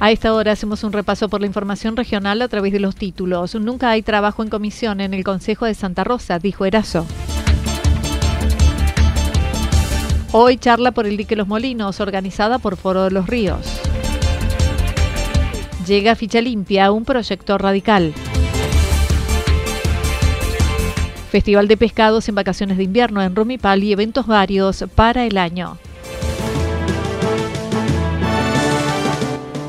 A esta hora hacemos un repaso por la información regional a través de los títulos. Nunca hay trabajo en comisión en el Consejo de Santa Rosa, dijo Erazo. Hoy charla por el dique Los Molinos, organizada por Foro de los Ríos. Llega Ficha Limpia, un proyecto radical. Festival de Pescados en vacaciones de invierno en Rumipal y eventos varios para el año.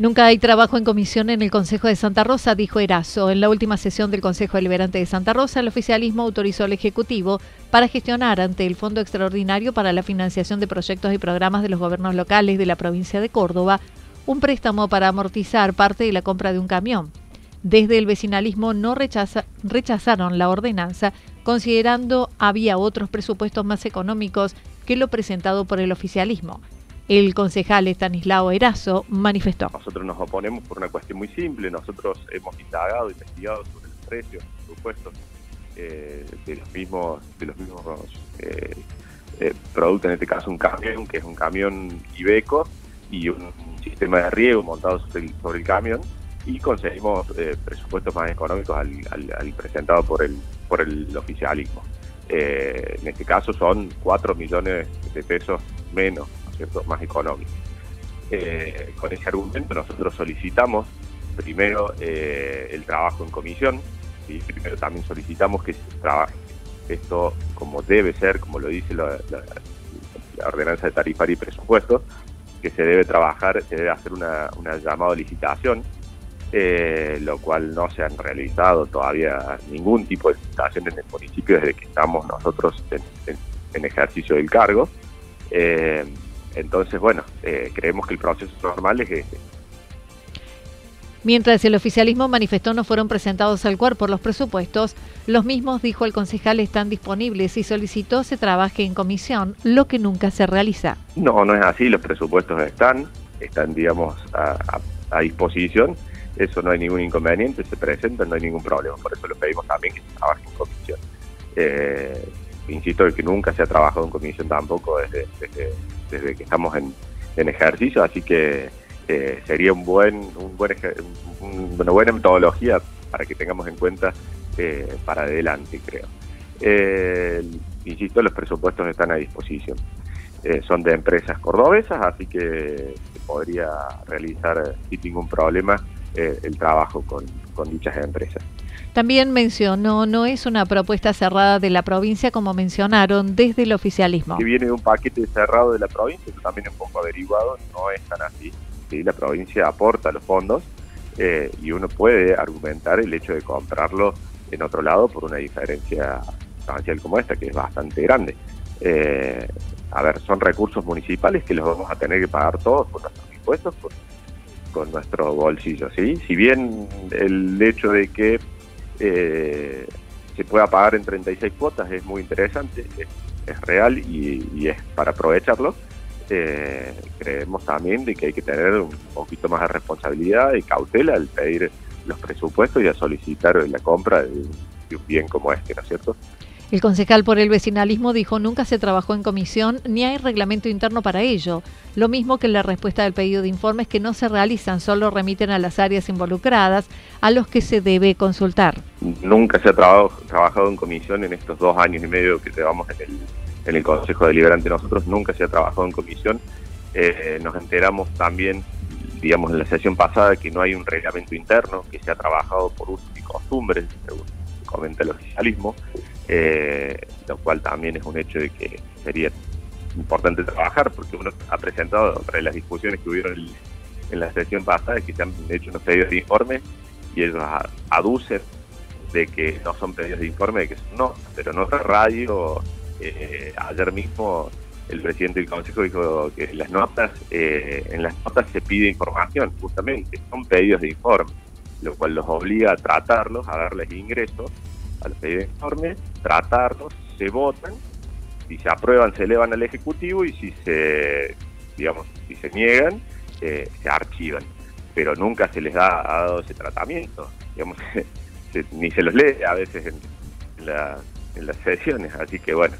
Nunca hay trabajo en comisión en el Consejo de Santa Rosa, dijo Erazo. En la última sesión del Consejo Deliberante de Santa Rosa, el oficialismo autorizó al Ejecutivo para gestionar ante el Fondo Extraordinario para la Financiación de Proyectos y Programas de los Gobiernos Locales de la provincia de Córdoba un préstamo para amortizar parte de la compra de un camión. Desde el vecinalismo no rechazaron la ordenanza, considerando había otros presupuestos más económicos que lo presentado por el oficialismo. El concejal Estanislao Erazo manifestó. Nosotros nos oponemos por una cuestión muy simple. Nosotros hemos indagado, investigado sobre los precios, por supuesto, eh, de los mismos, de los mismos eh, eh, productos, en este caso un camión, que es un camión Ibeco, y un sistema de riego montado sobre el, camión, y conseguimos presupuestos más económicos al, presentado por el, por el oficialismo. en este caso son 4 millones de pesos menos más económico. Eh, con ese argumento nosotros solicitamos primero eh, el trabajo en comisión, y primero también solicitamos que se trabaje esto como debe ser, como lo dice la, ordenanza de tarifario y presupuesto, que se debe trabajar, se debe hacer una, llamada licitación, eh, lo cual no se han realizado todavía ningún tipo de licitación en el municipio desde que estamos nosotros en, ejercicio del cargo. Entonces, bueno, eh, creemos que el proceso normal es este. Mientras el oficialismo manifestó no fueron presentados al cuerpo los presupuestos, los mismos, dijo el concejal, están disponibles y solicitó se trabaje en comisión, lo que nunca se realiza. No, no es así, los presupuestos están, están, digamos, a, disposición, eso no hay ningún inconveniente, se presentan, no hay ningún problema, por eso lo pedimos también que se trabaje en comisión. Eh, insisto que nunca se ha trabajado en comisión tampoco desde, que estamos en, ejercicio, así que eh, sería un buen, un buen una buena metodología para que tengamos en cuenta eh, para adelante, creo. Eh, insisto, los presupuestos están a disposición. son de empresas cordobesas, así que se podría realizar sin ningún problema el trabajo con dichas empresas. También mencionó, no es una propuesta cerrada de la provincia como mencionaron desde el oficialismo. Que viene de un paquete cerrado de la provincia, que también un poco averiguado, no es tan así. La provincia aporta los fondos eh, y uno puede argumentar el hecho de comprarlo en otro lado por una diferencia sustancial como esta, que es bastante grande. Eh, a ver, son recursos municipales que los vamos a tener que pagar todos con nuestros impuestos, con, con nuestro bolsillo, ¿sí? Si bien el hecho de que eh, se pueda pagar en 36 cuotas es muy interesante, es, real y, es para aprovecharlo. Eh, creemos también de que hay que tener un poquito más de responsabilidad y cautela al pedir los presupuestos y a solicitar la compra de un bien como este, ¿no es cierto? El concejal por el vecinalismo dijo nunca se trabajó en comisión ni hay reglamento interno para ello. Lo mismo que la respuesta del pedido de informes que no se realizan, solo remiten a las áreas involucradas a los que se debe consultar. Nunca se ha trabajado en comisión en estos dos años y medio que llevamos en el, Consejo Deliberante. Nosotros nunca se ha trabajado en comisión. Eh, nos enteramos también, digamos, en la sesión pasada que no hay un reglamento interno, que se ha trabajado por usos y costumbres, según comenta el oficialismo eh, lo cual también es un hecho de que sería importante trabajar, porque uno ha presentado, entre las discusiones que hubieron en la sesión pasada, que se han hecho unos pedidos de informe y ellos aducen de que no son pedidos de informe, de que son no, pero otra radio, eh, ayer mismo el presidente del Consejo dijo que las notas, eh, en las notas se pide información, justamente, son pedidos de informe, lo cual los obliga a tratarlos, a darles ingresos al pedido de informe, tratarlos, se votan, si se aprueban se elevan al Ejecutivo y si se, digamos, si se niegan, eh, se archivan. Pero nunca se les da, ha dado ese tratamiento, digamos, ni se los lee a veces en las sesiones, así que bueno,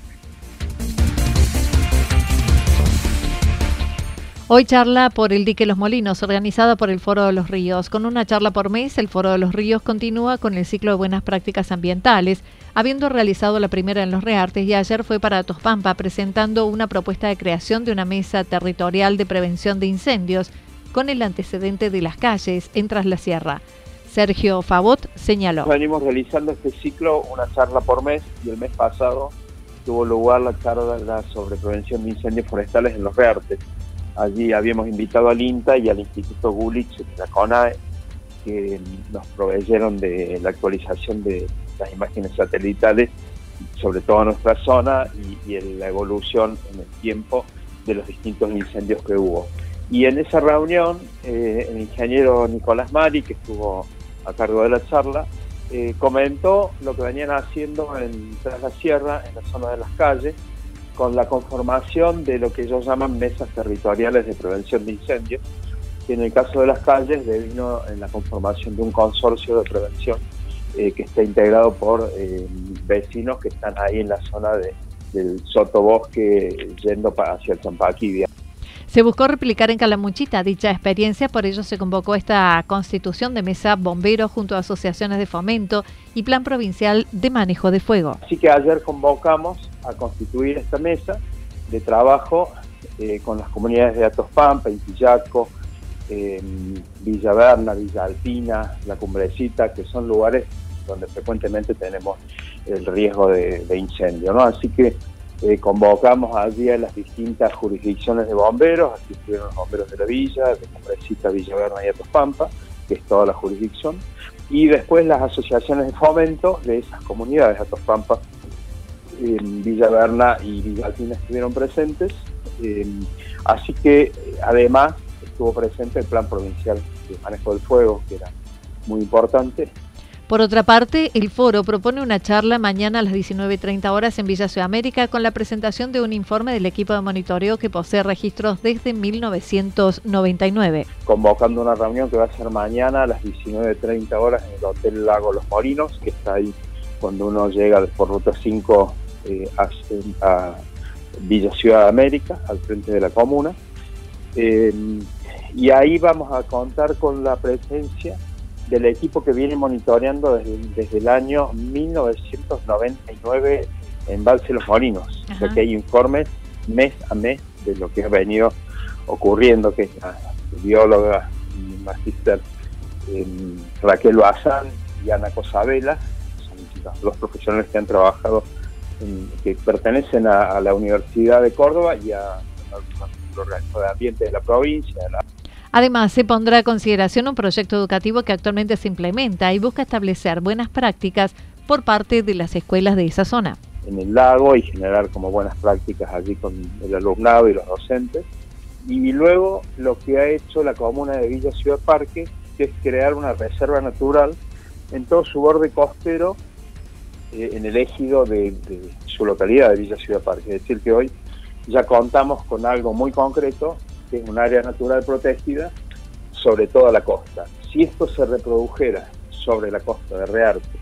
Hoy charla por el dique Los Molinos, organizada por el Foro de los Ríos. Con una charla por mes, el Foro de los Ríos continúa con el ciclo de buenas prácticas ambientales, habiendo realizado la primera en los Reartes y ayer fue para Tospampa presentando una propuesta de creación de una mesa territorial de prevención de incendios con el antecedente de las calles en Tras la Sierra. Sergio Favot señaló. Venimos realizando este ciclo, una charla por mes, y el mes pasado tuvo lugar la charla sobre prevención de incendios forestales en los Reartes Allí habíamos invitado al INTA y al Instituto Gulich de la CONAE, que nos proveyeron de la actualización de las imágenes satelitales, sobre todo nuestra zona, y, y la evolución en el tiempo de los distintos incendios que hubo. Y en esa reunión, eh, el ingeniero Nicolás Mari, que estuvo a cargo de la charla, eh, comentó lo que venían haciendo en Tras la Sierra, en la zona de las calles, con la conformación de lo que ellos llaman mesas territoriales de prevención de incendios, que en el caso de las calles devino en la conformación de un consorcio de prevención eh, que está integrado por eh, vecinos que están ahí en la zona de, del sotobosque yendo hacia el Champaquí. Se buscó replicar en Calamuchita dicha experiencia, por ello se convocó esta constitución de mesa bomberos junto a asociaciones de fomento y plan provincial de manejo de fuego. Así que ayer convocamos a constituir esta mesa de trabajo eh, con las comunidades de Atospampa, Intillaco, eh, Villa Berna, Villa Alpina, La Cumbrecita, que son lugares donde frecuentemente tenemos el riesgo de, de incendio. ¿no? Así que eh, convocamos allí a las distintas jurisdicciones de bomberos, aquí estuvieron los bomberos de la villa, de Cumbrecita, Villa Verna y Atospampa, que es toda la jurisdicción, y después las asociaciones de fomento de esas comunidades, Atospampa, Villa Verna y Villa estuvieron presentes, eh, así que además estuvo presente el Plan Provincial de Manejo del Fuego, que era muy importante, por otra parte, el foro propone una charla mañana a las 19.30 horas en Villa Ciudad América con la presentación de un informe del equipo de monitoreo que posee registros desde 1999. Convocando una reunión que va a ser mañana a las 19.30 horas en el Hotel Lago Los Morinos, que está ahí cuando uno llega por Ruta 5 eh, a, Villa Ciudad América, al frente de la comuna. Eh, y ahí vamos a contar con la presencia del equipo que viene monitoreando desde, el año 1999 en Valse Los. O sea que hay informes mes a mes de lo que ha venido ocurriendo, que es la bióloga y magíster Raquel Bazán y Ana Cosabela, son los dos profesionales que han trabajado, que pertenecen a, la Universidad de Córdoba y a, al organismo de ambiente de la provincia. Además, se pondrá a consideración un proyecto educativo que actualmente se implementa y busca establecer buenas prácticas por parte de las escuelas de esa zona. En el lago y generar como buenas prácticas allí con el alumnado y los docentes. Y luego lo que ha hecho la comuna de Villa Ciudad Parque, que es crear una reserva natural en todo su borde costero eh, en el ejido de, su localidad de Villa Ciudad Parque. Es decir, que hoy ya contamos con algo muy concreto, que es un área natural protegida sobre toda la costa. Si esto se reprodujera sobre la costa de Rearte,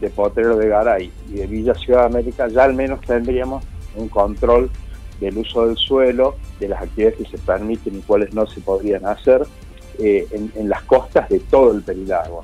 de Potrero de Garay y de Villa Ciudad América, ya al menos tendríamos un control del uso del suelo, de las actividades que se permiten y cuáles no se podrían hacer eh, en, las costas de todo el Perilago.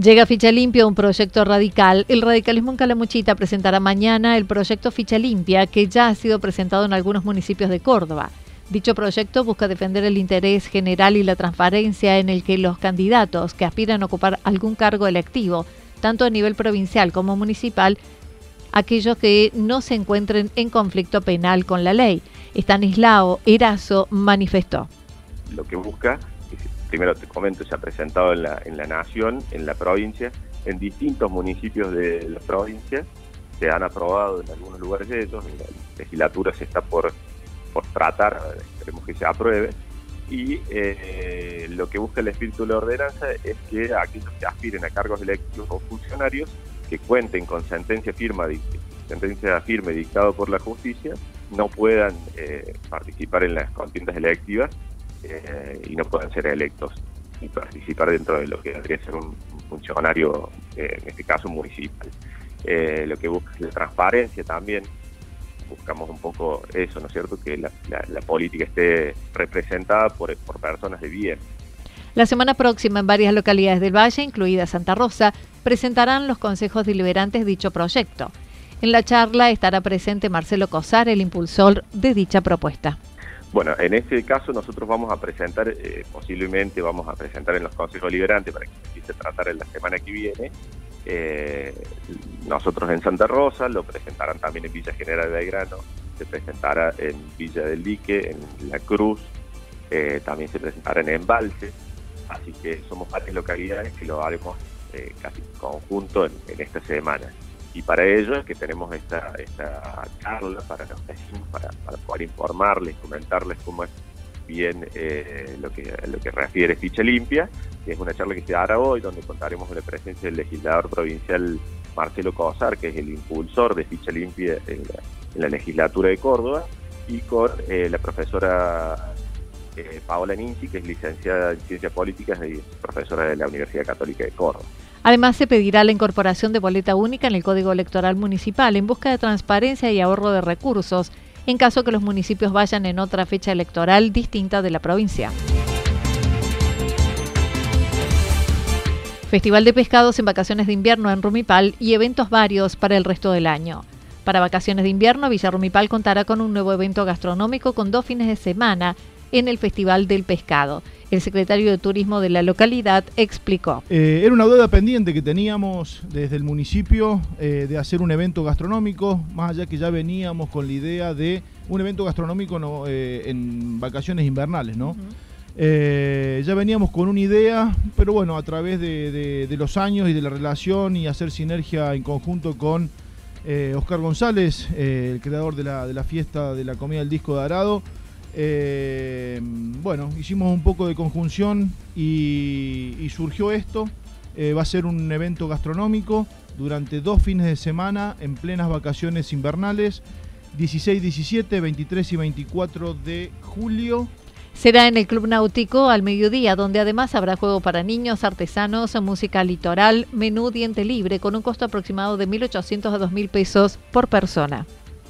Llega Ficha Limpia, un proyecto radical. El radicalismo en Calamuchita presentará mañana el proyecto Ficha Limpia, que ya ha sido presentado en algunos municipios de Córdoba. Dicho proyecto busca defender el interés general y la transparencia en el que los candidatos que aspiran a ocupar algún cargo electivo, tanto a nivel provincial como municipal, aquellos que no se encuentren en conflicto penal con la ley. Estanislao Erazo manifestó. Lo que busca, primero te comento, se ha presentado en la, en la nación, en la provincia, en distintos municipios de la provincia, se han aprobado en algunos lugares de ellos, en la legislatura se está por por tratar, esperemos que se apruebe, y eh, lo que busca el espíritu de la ordenanza es que aquellos que aspiren a cargos electivos o funcionarios que cuenten con sentencia firma sentencia firme dictado por la justicia no puedan eh, participar en las contiendas electivas eh, y no puedan ser electos y participar dentro de lo que debería ser un funcionario, en este caso municipal. lo que busca es la transparencia también buscamos un poco eso, ¿no es cierto? Que la, política esté representada por, por personas de bien. La semana próxima en varias localidades del Valle, incluida Santa Rosa, presentarán los consejos deliberantes dicho proyecto. En la charla estará presente Marcelo Cosar, el impulsor de dicha propuesta. Bueno, en este caso nosotros vamos a presentar, eh, posiblemente vamos a presentar en los consejos deliberantes para que se empiece a tratar en la semana que viene, eh, nosotros en Santa Rosa, lo presentarán también en Villa General de Belgrano, se presentará en Villa del Dique, en La Cruz, eh, también se presentará en Embalse, así que somos varias localidades que lo haremos casi conjunto en, esta semana. Y para ello es que tenemos esta, charla para los vecinos, para, para poder informarles, comentarles cómo es bien eh, lo, que, lo que refiere Ficha Limpia, que es una charla que se dará hoy, donde contaremos con la presencia del legislador provincial Marcelo Cosar, que es el impulsor de Ficha Limpia en la, legislatura de Córdoba, y con eh, la profesora eh, Paola Ninzi, que es licenciada en Ciencias Políticas y profesora de la Universidad Católica de Córdoba. Además, se pedirá la incorporación de boleta única en el Código Electoral Municipal en busca de transparencia y ahorro de recursos en caso que los municipios vayan en otra fecha electoral distinta de la provincia. Festival de pescados en vacaciones de invierno en Rumipal y eventos varios para el resto del año. Para vacaciones de invierno, Villa Rumipal contará con un nuevo evento gastronómico con dos fines de semana en el Festival del Pescado. El secretario de Turismo de la localidad explicó. Eh, era una duda pendiente que teníamos desde el municipio eh, de hacer un evento gastronómico, más allá que ya veníamos con la idea de un evento gastronómico eh, en vacaciones invernales, ¿no? ya veníamos con una idea, pero bueno, a través de, los años y de la relación y hacer sinergia en conjunto con Oscar González, el creador de la, de la fiesta de la comida del disco de Arado, eh, bueno, hicimos un poco de conjunción y, surgió esto. Eh, va a ser un evento gastronómico durante dos fines de semana en plenas vacaciones invernales, 16, 17, 23 y 24 de julio. Será en el Club Náutico al mediodía, donde además habrá juego para niños, artesanos, música litoral, menú diente libre, con un costo aproximado de 1.800 a 2.000 pesos por persona.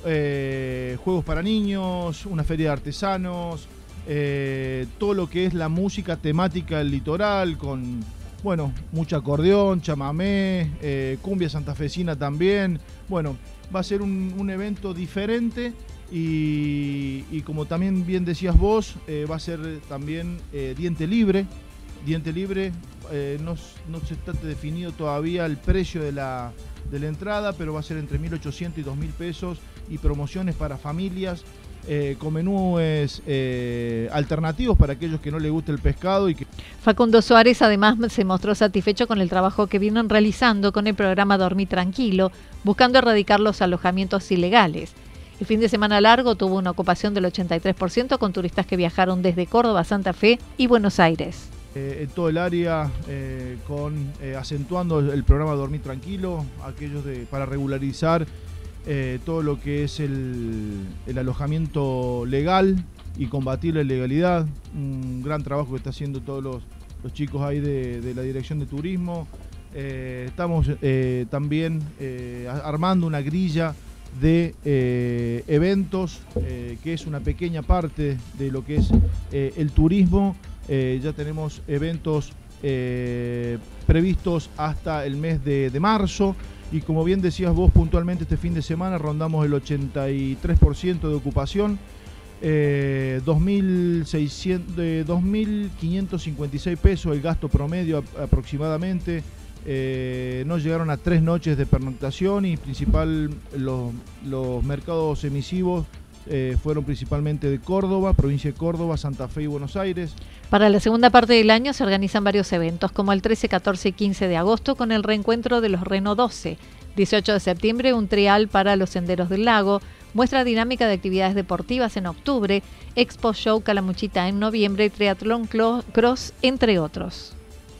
Eh, juegos para niños, una feria de artesanos, eh, todo lo que es la música temática del litoral, con bueno, mucha acordeón, chamamé, eh, cumbia santafesina también. Bueno, va a ser un, evento diferente y, como también bien decías vos, va a ser también diente libre. Diente libre, no, se está definido todavía el precio de la, de la entrada, pero va a ser entre 1.800 y 2.000 pesos y promociones para familias eh, con menúes eh, alternativos para aquellos que no les guste el pescado. y que... Facundo Suárez además se mostró satisfecho con el trabajo que vienen realizando con el programa Dormir Tranquilo, buscando erradicar los alojamientos ilegales. El fin de semana largo tuvo una ocupación del 83% con turistas que viajaron desde Córdoba, Santa Fe y Buenos Aires. Eh, en todo el área, con acentuando el programa Dormir Tranquilo, aquellos de, para regularizar eh, todo lo que es el, alojamiento legal y combatir la ilegalidad. Un gran trabajo que está haciendo todos los, chicos ahí de, la Dirección de Turismo. Eh, estamos eh, también armando una grilla de eventos, que es una pequeña parte de lo que es el turismo. ya tenemos eventos previstos hasta el mes de marzo y como bien decías vos puntualmente este fin de semana rondamos el 83% de ocupación. Eh, 2.556 pesos el gasto promedio aproximadamente. Eh, no llegaron a tres noches de pernoctación y principal los, mercados emisivos eh, fueron principalmente de Córdoba, provincia de Córdoba, Santa Fe y Buenos Aires. Para la segunda parte del año se organizan varios eventos, como el 13, 14 y 15 de agosto con el reencuentro de los Reno 12. 18 de septiembre, un trial para los senderos del lago. Muestra dinámica de actividades deportivas en octubre. Expo Show Calamuchita en noviembre. Triatlón Cross, entre otros.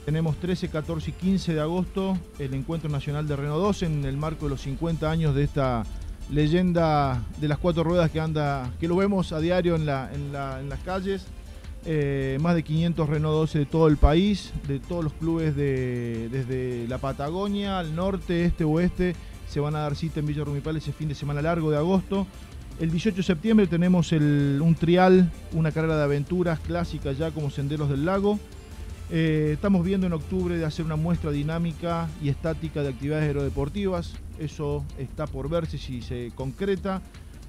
Tenemos 13, 14 y 15 de agosto el Encuentro Nacional de Reno 12 en el marco de los 50 años de esta leyenda de las cuatro ruedas que anda, que lo vemos a diario en, la, en, la, en las calles. Eh, más de 500 Renault 12 de todo el país, de todos los clubes de, desde la Patagonia, al norte, este, oeste. Se van a dar cita en Villa Rumipal ese fin de semana largo de agosto. El 18 de septiembre tenemos un trial, una carrera de aventuras clásica ya como Senderos del Lago. Eh, estamos viendo en octubre de hacer una muestra dinámica y estática de actividades aerodeportivas. Eso está por verse si se concreta.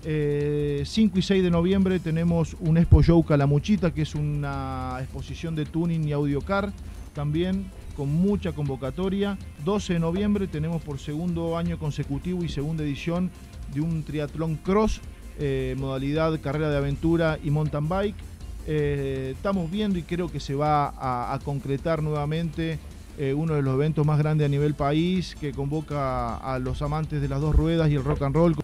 5 eh, y 6 de noviembre tenemos un Expo Show Calamuchita, que es una exposición de tuning y audiocar, también con mucha convocatoria. 12 de noviembre tenemos por segundo año consecutivo y segunda edición de un triatlón cross, eh, modalidad carrera de aventura y mountain bike. Eh, estamos viendo y creo que se va a, concretar nuevamente uno de los eventos más grandes a nivel país que convoca a los amantes de las dos ruedas y el rock and roll.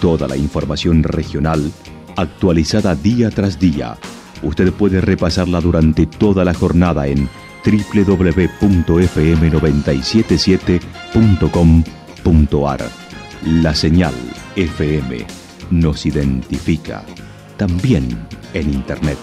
Toda la información regional actualizada día tras día. Usted puede repasarla durante toda la jornada en www.fm977.com.ar. La señal FM nos identifica también en Internet.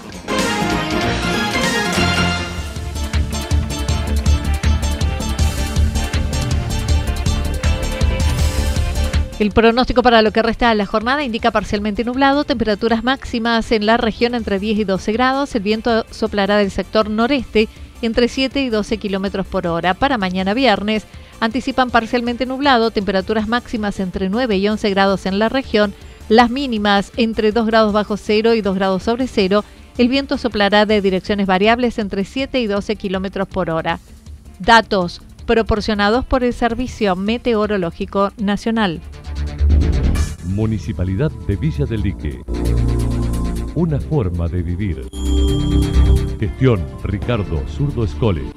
El pronóstico para lo que resta de la jornada indica parcialmente nublado, temperaturas máximas en la región entre 10 y 12 grados, el viento soplará del sector noreste entre 7 y 12 kilómetros por hora. Para mañana viernes anticipan parcialmente nublado, temperaturas máximas entre 9 y 11 grados en la región, las mínimas entre 2 grados bajo cero y 2 grados sobre cero. El viento soplará de direcciones variables entre 7 y 12 kilómetros por hora. Datos proporcionados por el Servicio Meteorológico Nacional. Municipalidad de Villa del Lique. Una forma de vivir. Gestión Ricardo Zurdo Escole.